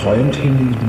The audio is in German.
geträumt hin.